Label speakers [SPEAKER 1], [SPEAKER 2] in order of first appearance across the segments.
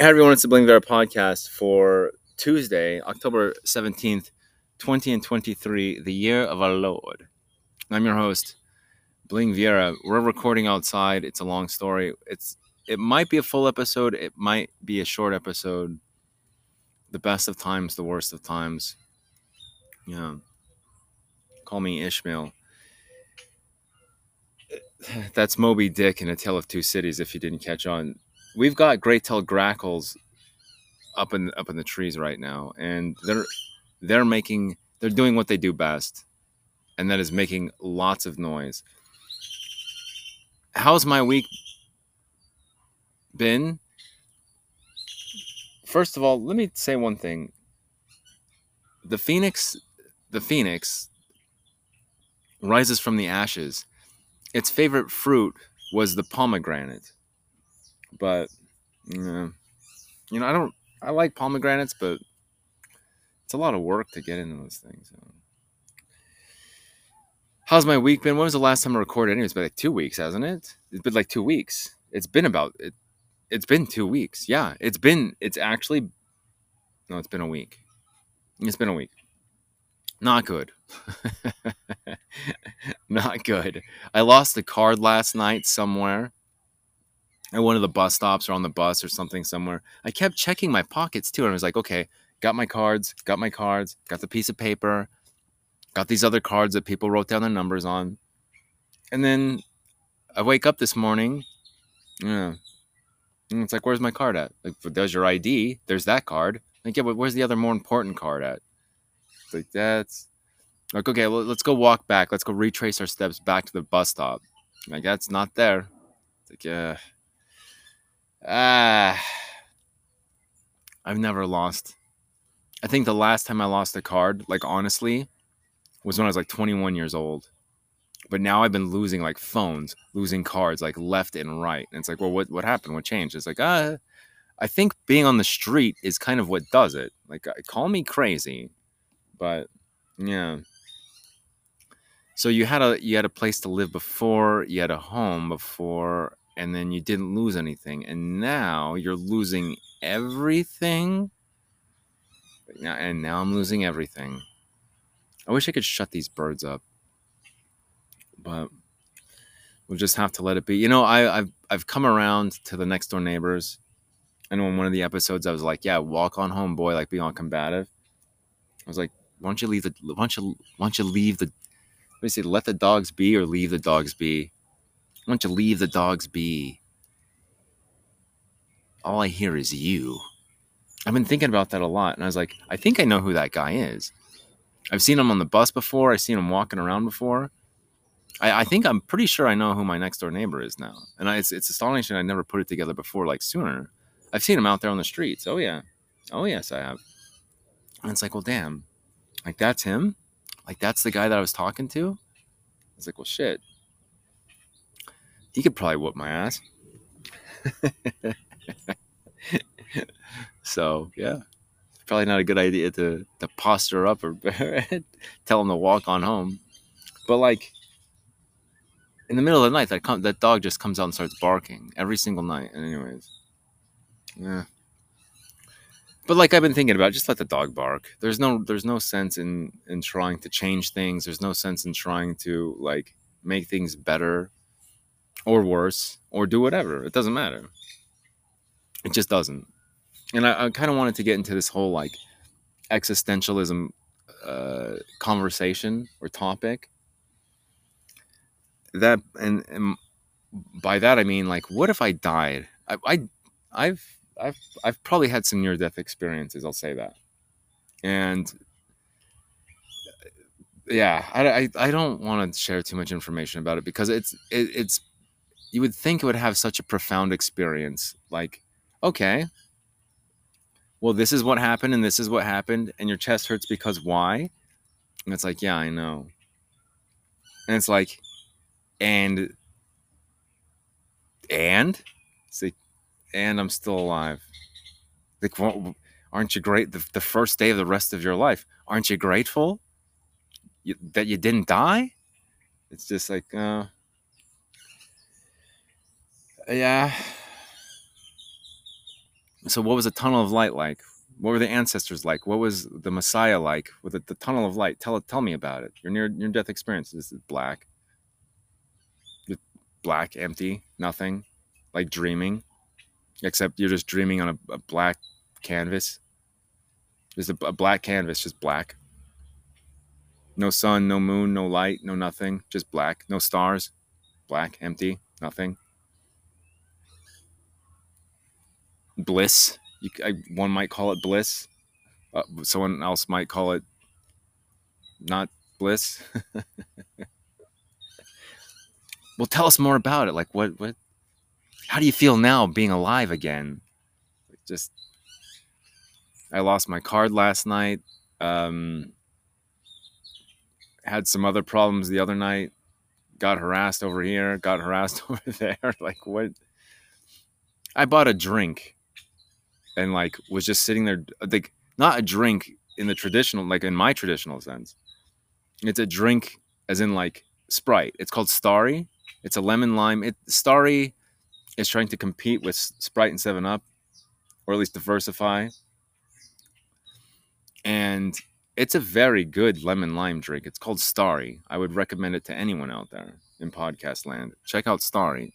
[SPEAKER 1] Hey everyone, it's the Bling Viera podcast for Tuesday, October 17th, 20 and 23, the year of our Lord. I'm your host, Bling Viera. We're recording outside. It's a long story. It's it might be a full episode, it might be a short episode. The best of times, the worst of times. Yeah. Call me Ishmael. That's Moby Dick in A Tale of Two Cities if you didn't catch on we've got great-tailed grackles up in up in the trees right now, and they're they're making they're doing what they do best, and that is making lots of noise. How's my week been? First of all, let me say one thing. The phoenix, the phoenix rises from the ashes. Its favorite fruit was the pomegranate but you know, you know, I don't. I like pomegranates, but it's a lot of work to get into those things. How's my week been? When was the last time I recorded? Anyway, it's been like two weeks, hasn't it? It's been like two weeks. It's been about it. It's been two weeks. Yeah, it's been. It's actually. No, it's been a week. It's been a week. Not good. Not good. I lost the card last night somewhere at one of the bus stops or on the bus or something somewhere. I kept checking my pockets too. And I was like, okay, got my cards, got my cards, got the piece of paper, got these other cards that people wrote down their numbers on. And then I wake up this morning. Yeah. And it's like, where's my card at? Like, there's your ID. There's that card. Like, yeah, but where's the other more important card at? It's like, that's like, okay, let's go walk back. Let's go retrace our steps back to the bus stop. Like, that's not there. It's like, yeah. Ah, I've never lost. I think the last time I lost a card, like honestly, was when I was like 21 years old. But now I've been losing like phones, losing cards like left and right. And it's like, well, what what happened? What changed? It's like, ah, uh, I think being on the street is kind of what does it. Like, call me crazy, but yeah. So you had a you had a place to live before, you had a home before, and then you didn't lose anything and now you're losing everything? And now i'm losing everything. I wish i could shut these birds up but we'll just have to let it be. You know I, have i've come around to the next door neighbors and on one of the episodes i was like yeah walk on home boy like be all combative. I was like why don't you leave the why don't you why don't you leave the do you say let the dogs be or leave the dogs be why don't you leave the dogs be? All I hear is you. I've been thinking about that a lot, and I was like, I think I know who that guy is. I've seen him on the bus before. I've seen him walking around before. I, I think I'm pretty sure I know who my next door neighbor is now, and I, it's it's astonishing I never put it together before, like sooner. I've seen him out there on the streets. Oh yeah, oh yes, I have. And it's like, well, damn, like that's him. Like that's the guy that I was talking to. It's like, well, shit he could probably whoop my ass. so yeah, probably not a good idea to to posture up or tell him to walk on home. But like in the middle of the night, that com- that dog just comes out and starts barking every single night. And anyways, yeah. But like I've been thinking about, just let the dog bark. There's no there's no sense in in trying to change things. There's no sense in trying to like make things better or worse or do whatever. It doesn't matter. It just doesn't. And I, I kind of wanted to get into this whole like existentialism uh, conversation or topic. That and, and by that I mean like, what if I died? I, I I've I've I've probably had some near death experiences. I'll say that, and yeah, I, I, I don't want to share too much information about it because it's it, it's you would think it would have such a profound experience. Like, okay, well, this is what happened and this is what happened, and your chest hurts because why? And it's like, yeah, I know. And it's like, and, and, see, like, and I'm still alive. Like, well, aren't you great? The, the first day of the rest of your life, aren't you grateful you, that you didn't die? It's just like, uh, yeah. So, what was the tunnel of light like? What were the ancestors like? What was the Messiah like? With the, the tunnel of light, tell tell me about it. Your near near death experience. Is it black? Black, empty, nothing, like dreaming, except you're just dreaming on a, a black canvas. There's a, a black canvas, just black. No sun, no moon, no light, no nothing, just black. No stars, black, empty, nothing. Bliss. You, I, one might call it bliss. Uh, someone else might call it not bliss. well, tell us more about it. Like, what, what, how do you feel now being alive again? Just, I lost my card last night. Um, had some other problems the other night. Got harassed over here. Got harassed over there. like, what? I bought a drink and like was just sitting there like not a drink in the traditional like in my traditional sense. It's a drink as in like sprite. It's called starry. It's a lemon lime. It starry is trying to compete with sprite and 7 up or at least diversify. And it's a very good lemon lime drink. It's called starry. I would recommend it to anyone out there in podcast land. Check out starry.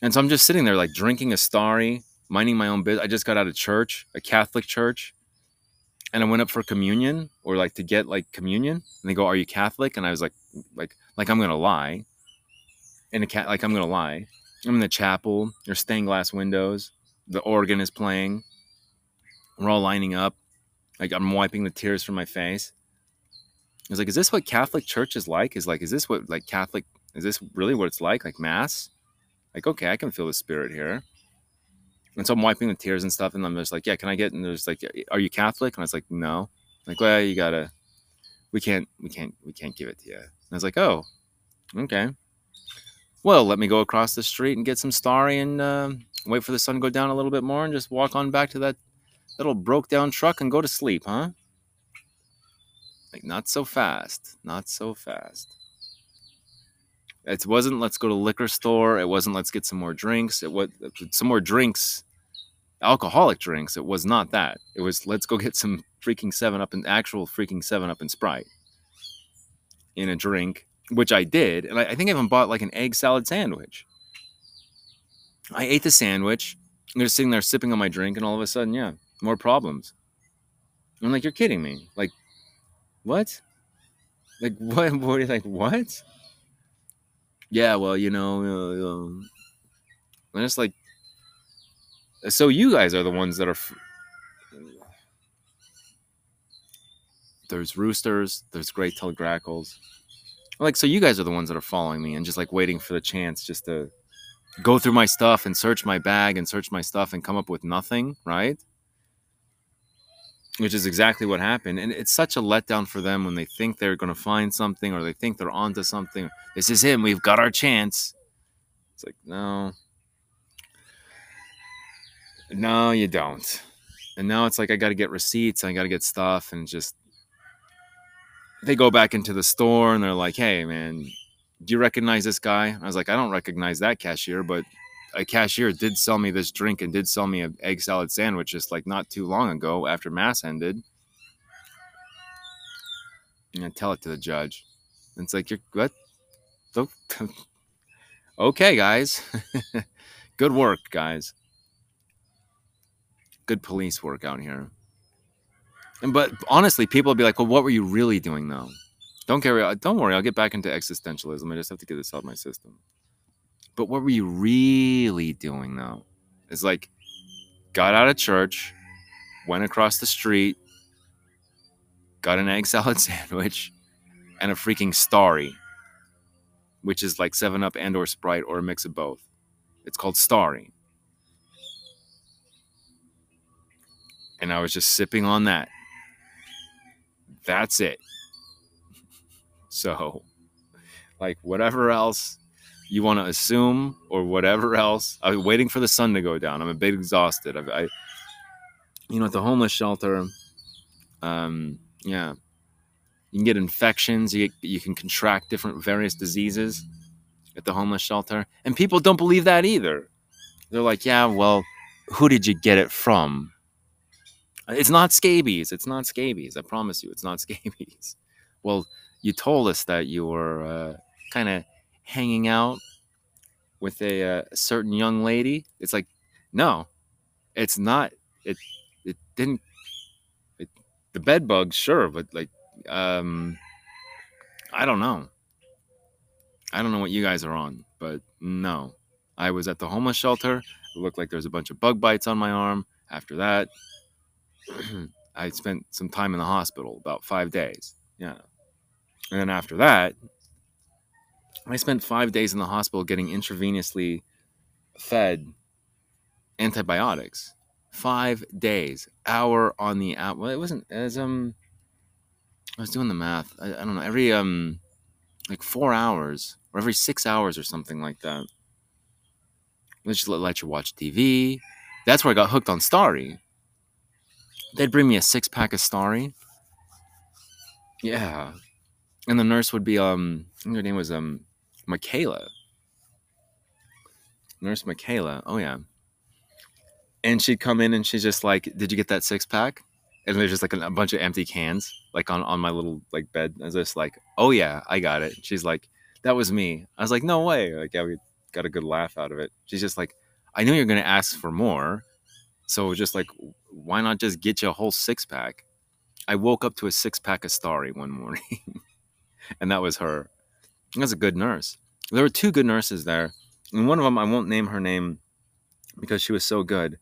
[SPEAKER 1] And so i'm just sitting there like drinking a starry minding my own business. I just got out of church, a Catholic church, and I went up for communion or like to get like communion. And they go, "Are you Catholic?" And I was like, like, like I'm gonna lie. In a cat, like I'm gonna lie. I'm in the chapel. There's stained glass windows. The organ is playing. We're all lining up. Like I'm wiping the tears from my face. I was like, "Is this what Catholic church is like? Is like, is this what like Catholic? Is this really what it's like? Like mass? Like, okay, I can feel the spirit here." And so I'm wiping the tears and stuff, and I'm just like, yeah, can I get? And there's like, are you Catholic? And I was like, no. Like, well, you gotta, we can't, we can't, we can't give it to you. And I was like, oh, okay. Well, let me go across the street and get some starry and uh, wait for the sun to go down a little bit more, and just walk on back to that little broke down truck and go to sleep, huh? Like, not so fast, not so fast. It wasn't let's go to liquor store. It wasn't let's get some more drinks. It was some more drinks, alcoholic drinks. It was not that. It was let's go get some freaking Seven Up and actual freaking Seven Up and Sprite in a drink, which I did, and I, I think I even bought like an egg salad sandwich. I ate the sandwich. I'm just sitting there sipping on my drink, and all of a sudden, yeah, more problems. I'm like, you're kidding me. Like, what? Like, what? What? Are you like, what? Yeah, well, you know, uh, um, and it's like, so you guys are the ones that are. F- there's roosters, there's great-tailed grackles. Like, so you guys are the ones that are following me and just like waiting for the chance just to go through my stuff and search my bag and search my stuff and come up with nothing, right? Which is exactly what happened. And it's such a letdown for them when they think they're going to find something or they think they're onto something. This is him. We've got our chance. It's like, no. No, you don't. And now it's like, I got to get receipts. I got to get stuff. And just, they go back into the store and they're like, hey, man, do you recognize this guy? I was like, I don't recognize that cashier, but a cashier did sell me this drink and did sell me an egg salad sandwich just like not too long ago after mass ended. And I tell it to the judge. And it's like, you're what? okay, guys. Good work, guys. Good police work out here. And but honestly, people will be like, well, what were you really doing though? Don't carry don't worry, I'll get back into existentialism. I just have to get this out of my system. But what were you really doing though? Is like got out of church, went across the street, got an egg salad sandwich, and a freaking starry, which is like 7 Up and or Sprite or a mix of both. It's called Starry. And I was just sipping on that. That's it. So, like whatever else you want to assume or whatever else. I'm waiting for the sun to go down. I'm a bit exhausted. I, I you know, at the homeless shelter, um, yeah, you can get infections. You you can contract different various diseases at the homeless shelter, and people don't believe that either. They're like, yeah, well, who did you get it from? It's not scabies. It's not scabies. I promise you, it's not scabies. Well, you told us that you were uh, kind of hanging out with a, uh, certain young lady. It's like, no, it's not. It it didn't. It, the bed bugs, sure, but like, um, I don't know. I don't know what you guys are on, but no. I was at the homeless shelter. It looked like there was a bunch of bug bites on my arm. After that, I spent some time in the hospital, about five days. Yeah. And then after that, I spent five days in the hospital getting intravenously fed antibiotics. Five days, hour on the hour. Well, it wasn't as um. I was doing the math. I, I don't know. Every um, like four hours or every six hours or something like that. They just let, let you watch TV. That's where I got hooked on Starry. They'd bring me a six pack of Starry. Yeah, and the nurse would be um, her name was um, Michaela. Nurse Michaela. Oh yeah. And she'd come in and she's just like, "Did you get that six pack?" And there's just like a, bunch of empty cans, like on on my little like bed. I was just like, "Oh yeah, I got it." She's like, "That was me." I was like, "No way!" Like, yeah, we got a good laugh out of it. She's just like, "I knew you're gonna ask for more, so just like, why not just get you a whole six pack?" I woke up to a six pack of Starry one morning, and that was her. That's a good nurse. There were two good nurses there, and one of them I won't name her name because she was so good.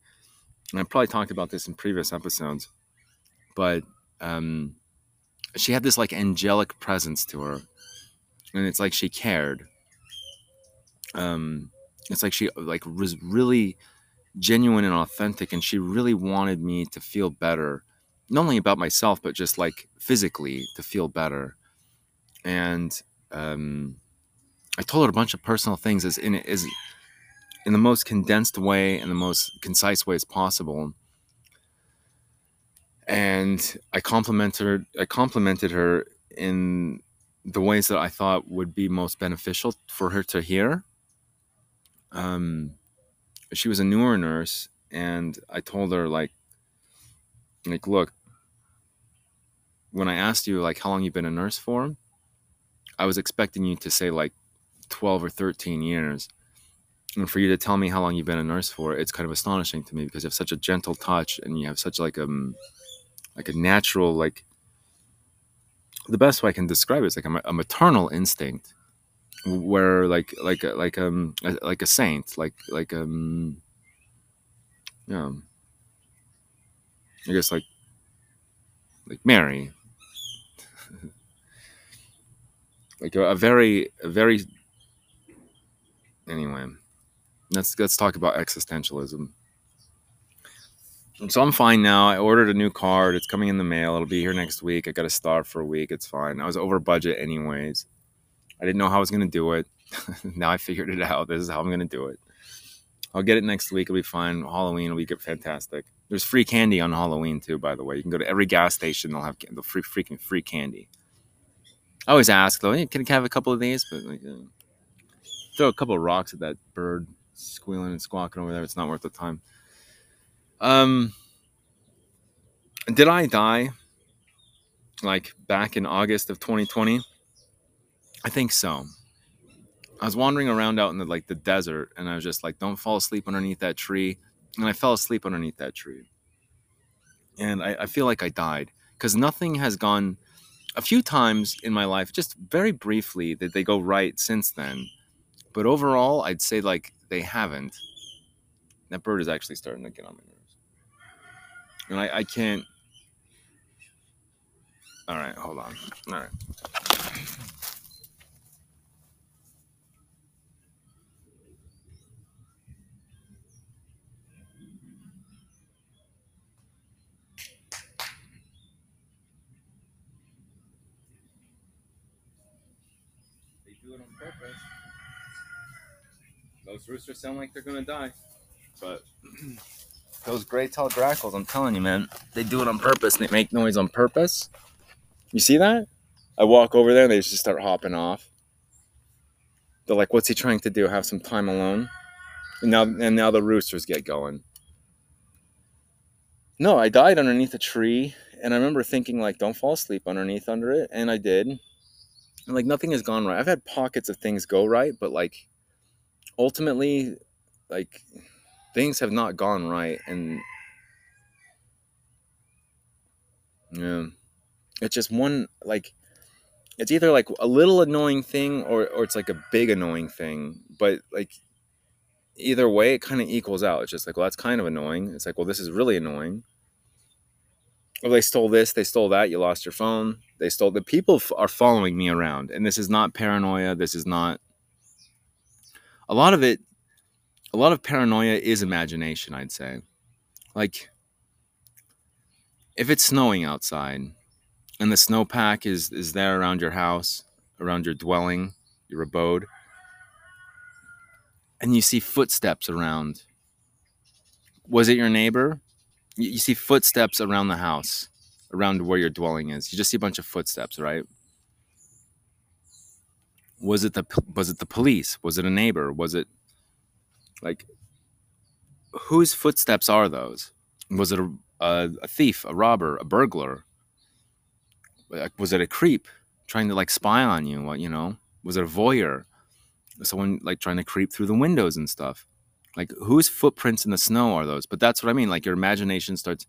[SPEAKER 1] And I probably talked about this in previous episodes, but um, she had this like angelic presence to her, and it's like she cared. Um, it's like she like was really genuine and authentic, and she really wanted me to feel better, not only about myself but just like physically to feel better. And um, I told her a bunch of personal things as in as in the most condensed way and the most concise way as possible. And I complimented her, I complimented her in the ways that I thought would be most beneficial for her to hear. Um, she was a newer nurse, and I told her like, like, look, when I asked you like how long you've been a nurse for, I was expecting you to say like 12 or 13 years. And for you to tell me how long you've been a nurse for, it's kind of astonishing to me because you have such a gentle touch and you have such like um like a natural like the best way I can describe it is like a, a maternal instinct where like like like um like a saint like like um yeah I guess like like Mary like a, a very a very anyway let's let's talk about existentialism. So i'm fine now. I ordered a new card. It's coming in the mail. It'll be here next week. I got to start for a week. It's fine. I was over budget anyways. I didn't know how i was to do it. Now i figured it out. This is how i'm to do it. I'll get it next week. It'll be fine. Halloween will be fantastic. There's free candy on halloween too by the way. You can go to every gas station. They'll have the free freaking free candy I always ask though, hey, can I have a couple of these? But like, uh, throw a couple of rocks at that bird squealing and squawking over there. It's not worth the time. Um, did I die like back in August of 2020? I think so. I was wandering around out in the like the desert, and I was just like, "Don't fall asleep underneath that tree," and I fell asleep underneath that tree, and I, I feel like I died because nothing has gone a few times in my life, just very briefly, that they go right since then. But overall, I'd say like they haven't. That bird is actually starting to get on my nerves. And I, I can't. All right, hold on. All right. Those roosters sound like they're gonna die, but those gray-tailed grackles, I'm telling you, man, they do it on purpose. They make noise on purpose. You see that? I walk over there and they just start hopping off. They're like, "What's he trying to do? Have some time alone?" And now, and now the roosters get going. No, I died underneath a tree, and I remember thinking like, don't fall asleep underneath under it, and I did. And like nothing has gone right. I've had pockets of things go right, but like ultimately, like things have not gone right, and yeah, it's just one like it's either like a little annoying thing or or it's like a big annoying thing, but like either way, it kind of equals out. It's just like, well, that's kind of annoying. It's like, well, this is really annoying. Or they stole this, they stole that. You lost your phone. They stole. The people f- are following me around, and this is not paranoia. This is not. A lot of it, a lot of paranoia is imagination. I'd say, like, if it's snowing outside, and the snowpack is is there around your house, around your dwelling, your abode and you see footsteps around. Was it your neighbor? You, see footsteps around the house, around where your dwelling is. You just see a bunch of footsteps, right? Was it the was it the police? Was it a neighbor? Was it like whose footsteps are those? Was it a, a, a thief, a robber, a burglar? Was it a creep trying to like spy on you? What you know? Was it a voyeur? someone like trying to creep through the windows and stuff. Like whose footprints in the snow are those? But that's what I mean. Like your imagination starts.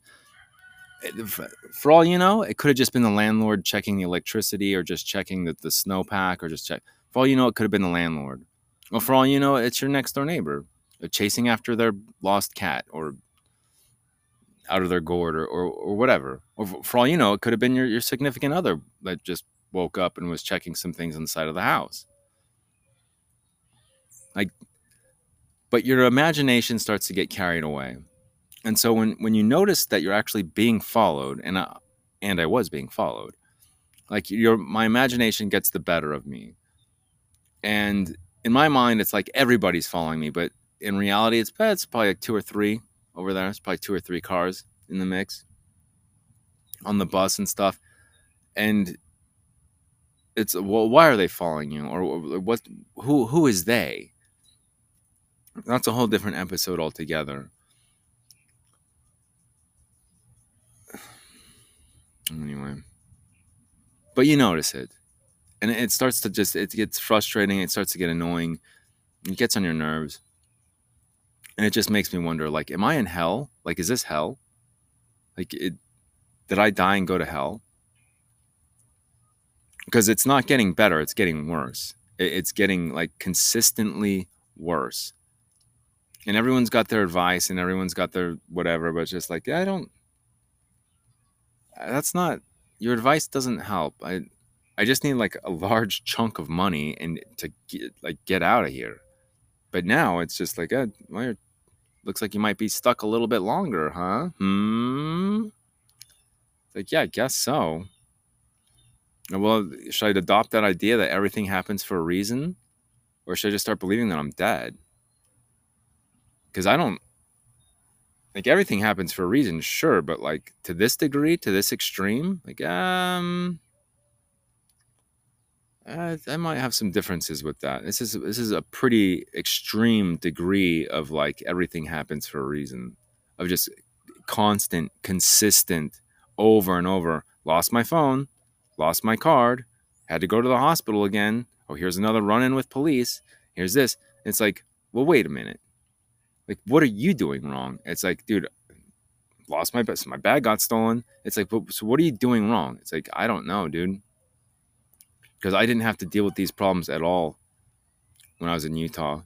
[SPEAKER 1] For all you know, it could have just been the landlord checking the electricity, or just checking the, the snowpack, or just check. For all you know, it could have been the landlord. Well, for all you know, it's your next door neighbor uh, chasing after their lost cat, or out of their gourd, or, or, or whatever. Or for all you know, it could have been your, your significant other that just woke up and was checking some things inside of the house. Like, but your imagination starts to get carried away. And so when, when you notice that you're actually being followed, and I, and I was being followed, like your my imagination gets the better of me. And in my mind, it's like everybody's following me, but in reality, it's it's probably like two or three over there. It's probably two or three cars in the mix on the bus and stuff. And it's well, why are they following you, or what? Who who is they? that's a whole different episode altogether. Anyway, but you notice it, and it starts to just it gets frustrating. It starts to get annoying. It gets on your nerves, and it just makes me wonder: like, am I in hell? Like, is this hell? Like, it did I die and go to hell? Because it's not getting better; it's getting worse. It's getting like consistently worse and everyone's got their advice and everyone's got their whatever, but it's just like, yeah, I don't. That's not your advice. Doesn't help. I, I just need like a large chunk of money and to get like get out of here. But now it's just like, uh, well, looks like you might be stuck a little bit longer, huh? Hmm. Like, yeah, I guess so. Well, should I adopt that idea that everything happens for a reason, or should I just start believing that I'm dead? because I don't like everything happens for a reason, sure, but like to this degree, to this extreme, like um, I, I might have some differences with that. This is this is a pretty extreme degree of like everything happens for a reason, of just constant, consistent, over and over. Lost my phone, lost my card, had to go to the hospital again. Oh, here's another run in with police. Here's this. It's like, well, wait a minute like, what are you doing wrong? It's like, dude, lost my best. My bag got stolen. It's like, so what are you doing wrong? It's like, I don't know, dude. Because I didn't have to deal with these problems at all when I was in Utah.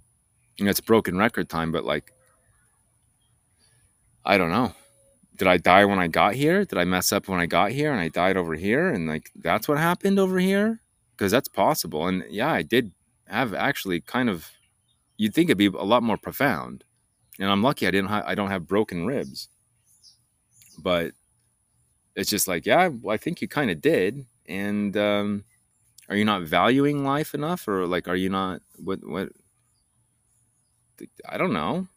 [SPEAKER 1] You know, it's broken record time, but like, I don't know. Did I die when I got here? Did I mess up when I got here and I died over here? And like, that's what happened over here? Because that's possible. And yeah, I did have actually kind of, you'd think it'd be a lot more profound and I'm lucky I didn't ha- I don't have broken ribs. But it's just like, yeah, well, I think you kind of did. And um, are you not valuing life enough, or like, are you not what what? I don't know.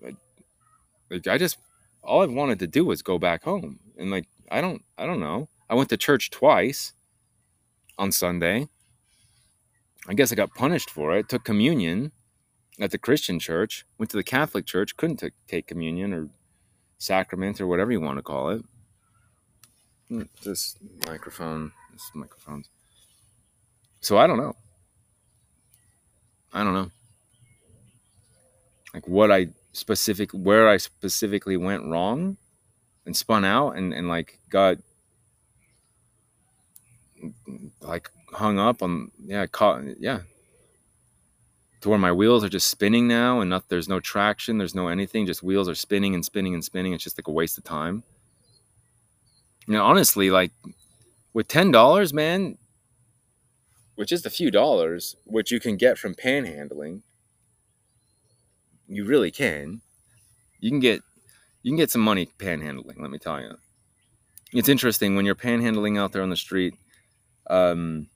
[SPEAKER 1] Like, I just all I wanted to do was go back home, and like I don't I don't know. I went to church twice on Sunday. I guess I got punished for it. Took communion at the Christian church, went to the Catholic church, couldn't t- take communion or sacrament or whatever you want to call it. Hmm, this microphone, microphones. So I don't know. I don't know. Like what I specific where I specifically went wrong and spun out and, and like got like hung up on yeah caught yeah to where my wheels are just spinning now and not, there's no traction there's no anything just wheels are spinning and spinning and spinning it's just like a waste of time you know honestly like with ten dollars man which is a few dollars which you can get from panhandling you really can you can get you can get some money panhandling let me tell you it's interesting when you're panhandling out there on the street um,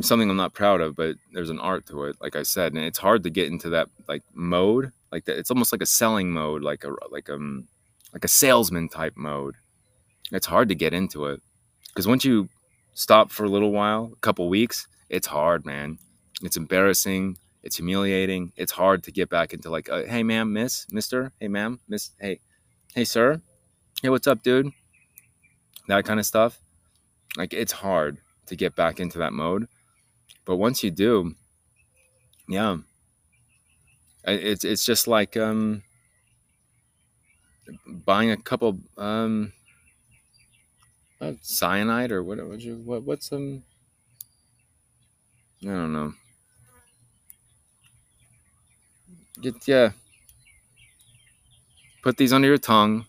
[SPEAKER 1] something I'm not proud of, but there's an art to it, like I said, and it's hard to get into that like mode, like that. It's almost like a selling mode, like a like um like a salesman type mode. It's hard to get into it because once you stop for a little while, a couple weeks, it's hard, man. It's embarrassing. It's humiliating. It's hard to get back into like, uh, hey, ma'am, miss, mister, hey, ma'am, miss, hey, hey, sir, hey, what's up, dude? That kind of stuff. Like, it's hard to get back into that mode. But once you do, yeah, it's it's just like um, buying a couple um, uh, cyanide or what would you what what's um I don't know. Get yeah. Put these under your tongue.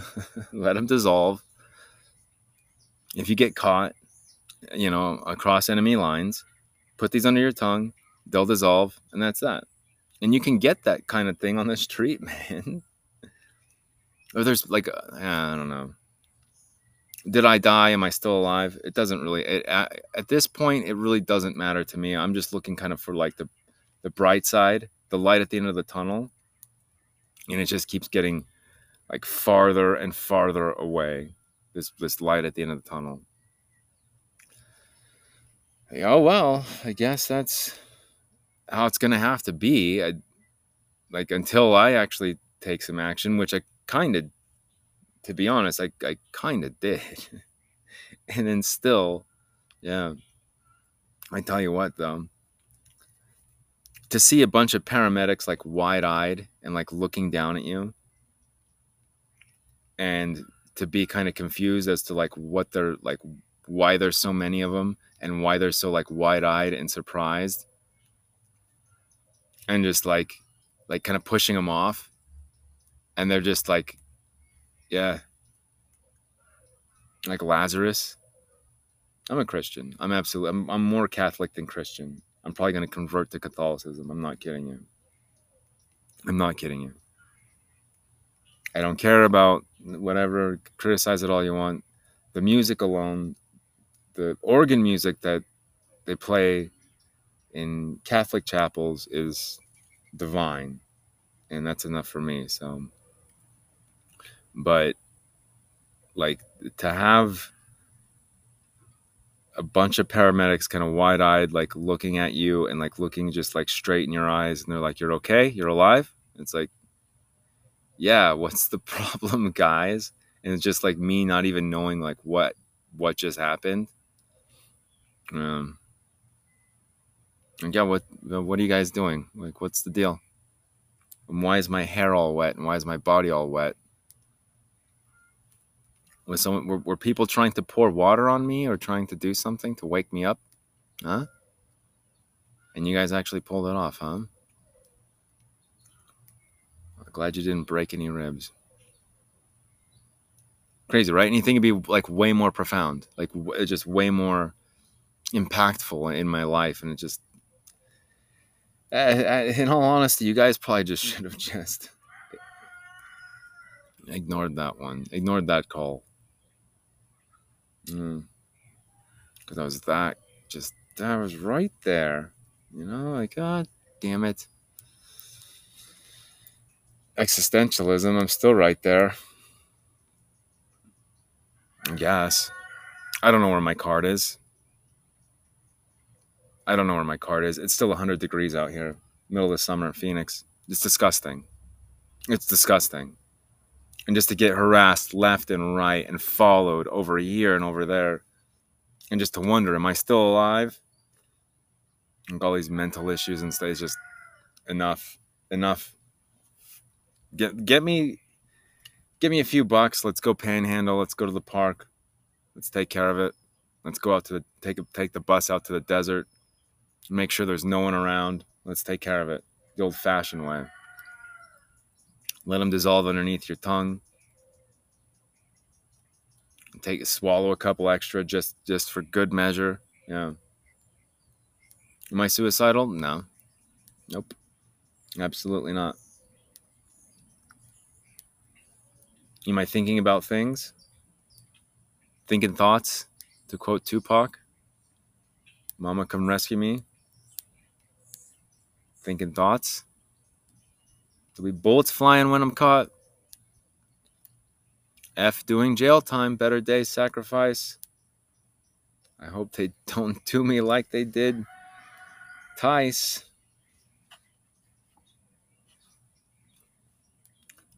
[SPEAKER 1] Let them dissolve. If you get caught, you know, across enemy lines. Put these under your tongue, they'll dissolve, and that's that. And you can get that kind of thing on the street, man. or there's like, uh, I don't know. Did I die? Am I still alive? It doesn't really. It, at, at this point, it really doesn't matter to me. I'm just looking kind of for like the, the bright side, the light at the end of the tunnel, and it just keeps getting like farther and farther away. This this light at the end of the tunnel oh well i guess that's how it's gonna have to be I, like until i actually take some action which i kind of to be honest i, I kind of did. And then still yeah. I tell you what though to see a bunch of paramedics like wide-eyed and like looking down at you and to be kind of confused as to like what they're like why there's so many of them and why they're so like wide-eyed and surprised and just like like kind of pushing them off and they're just like yeah. Like lazarus? I'm a christian. I'm absolutely i'm, I'm more catholic than christian. I'm probably going to convert to catholicism. I'm not kidding you. I'm not kidding you. I don't care about whatever criticize it all you want. The music alone the organ music that they play in Catholic chapels is divine, and that's enough for me. So, but like to have a bunch of paramedics kind of wide eyed, like looking at you and like looking just like straight in your eyes, and they're like, "You're okay, you're alive." It's like, yeah, what's the problem, guys? And it's just like me not even knowing like what what just happened um, yeah, what what are you guys doing? Like, what's the deal? And why is my hair all wet? And why is my body all wet? Was someone were, were people trying to pour water on me or trying to do something to wake me up? Huh? And you guys actually pulled it off, huh? Glad you didn't break any ribs. Crazy, right? Anything would be like way more profound, like just way more impactful in my life, and it just, uh, in all honesty, you guys probably just should have just ignored that one, ignored that call, because mm. I was that just that was right there, you know, like God damn it. Existentialism, I'm still right there. I guess. I don't know where my card is. I don't know where my card is. It's still 100 degrees out here, middle of summer in Phoenix. It's disgusting. It's disgusting. And just to get harassed left and right and followed over here and over there. And just to wonder am i still alive? And all these mental issues and stuff is just enough enough. Get get me give me a few bucks. Let's go panhandle. Let's go to the park. Let's take care of it. Let's go out to the take take the bus out to the desert. Make sure there's no one around. Let's take care of it the old fashioned way let them dissolve underneath your tongue. Take swallow a couple extra just just for good measure. Yeah. Am I suicidal? No. Nope. Absolutely not. Am I thinking about things? Thinking thoughts? To quote Tupac? Mama, come rescue me. Thinking thoughts? There'll be bullets flying when I'm caught. F doing jail time, better day sacrifice. I hope they don't do me like they did Tice.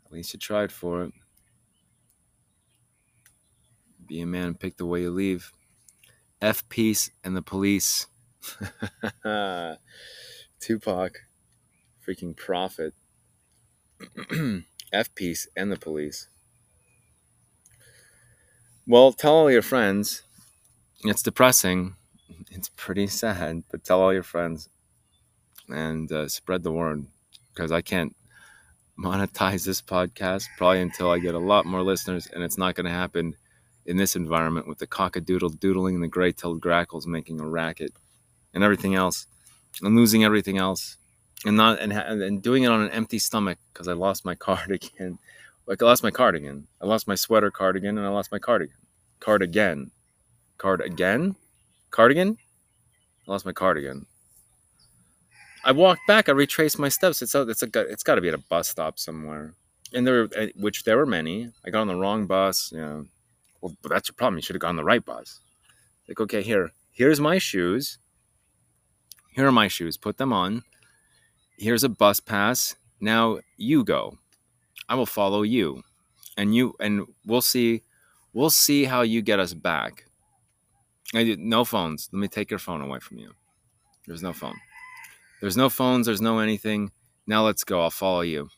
[SPEAKER 1] At least you tried for it. Be a man, pick the way you leave. F peace and the police. Tupac, freaking prophet. F Peace and the police. Well, tell all your friends. It's depressing. It's pretty sad, but tell all your friends and uh, spread the word because I can't monetize this podcast probably until I get a lot more listeners, and it's not going to happen in this environment with the cockadoodle doodling and the gray-tailed grackles making a racket and everything else, and losing everything else and not and, and doing it on an empty stomach because I lost my cardigan. Like I lost my cardigan. I lost my sweater cardigan and I lost my cardigan. Card again. Card again? Cardigan? I lost my cardigan. I walked back. I retraced my steps. It's a, it's a, it's got to be at a bus stop somewhere. And there, eh, which there were many. I got on the wrong bus. You know, well, that's your problem. You should have gone on the right bus. Like, okay, here, here's my shoes. Here are my shoes. Put them on here's a bus pass. Now you go. I will follow you. And you and we'll see we'll see how you get us back. No phones. Let me take your phone away from you. There's no phone. There's no phones, there's no anything. Now let's go. I'll follow you.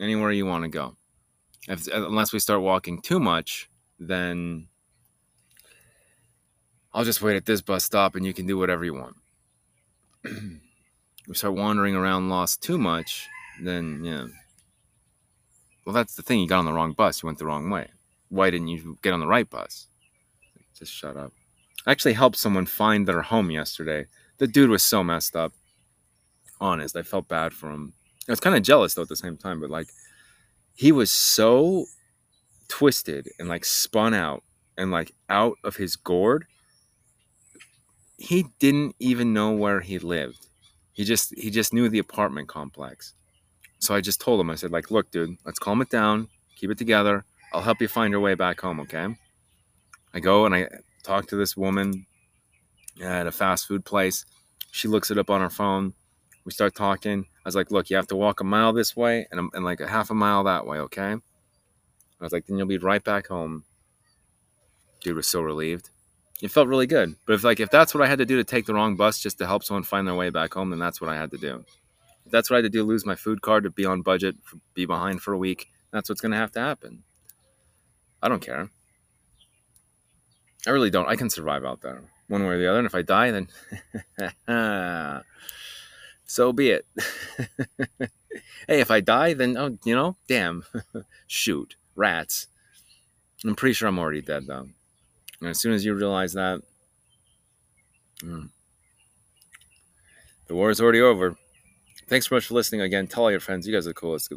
[SPEAKER 1] Anywhere you want to go. If, unless we start walking too much, then I'll just wait at this bus stop and you can do whatever you want. we start wandering around lost too much, then yeah. Well, that's the thing. You got on the wrong bus. You went the wrong way. Why didn't you get on the right bus? Just shut up. I actually helped someone find their home yesterday. The dude was so messed up. Honest, I felt bad for him. I was kind of jealous though at the same time, but like he was so twisted and like spun out and like out of his gourd. He didn't even know where he lived he just he just knew the apartment complex. So I just told him, I said, like, look, dude, let's calm it down, keep it together. I'll help you find your way back home, okay? I go and I talk to this woman at a fast food place. She looks it up on her phone. We start talking. I was like, look, you have to walk a mile this way and, um, and like a half a mile that way, okay? I was like, then you'll be right back home. Dude was so relieved it felt really good. But if like if that's what I had to do to take the wrong bus just to help someone find their way back home, then that's what I had to do. If that's what I had to do, lose my food card to be on budget, be behind for a week, that's what's going to have to happen. I don't care. I really don't. I can survive out there one way or the other. And if I die, then so be it. hey, if I die, then, oh, you know, damn. Shoot. Rats. I'm pretty sure I'm already dead, though. And as soon as you realize that, mm, the war is already over. Thanks so much for listening again. Tell all your friends. You guys are cool. Let's go.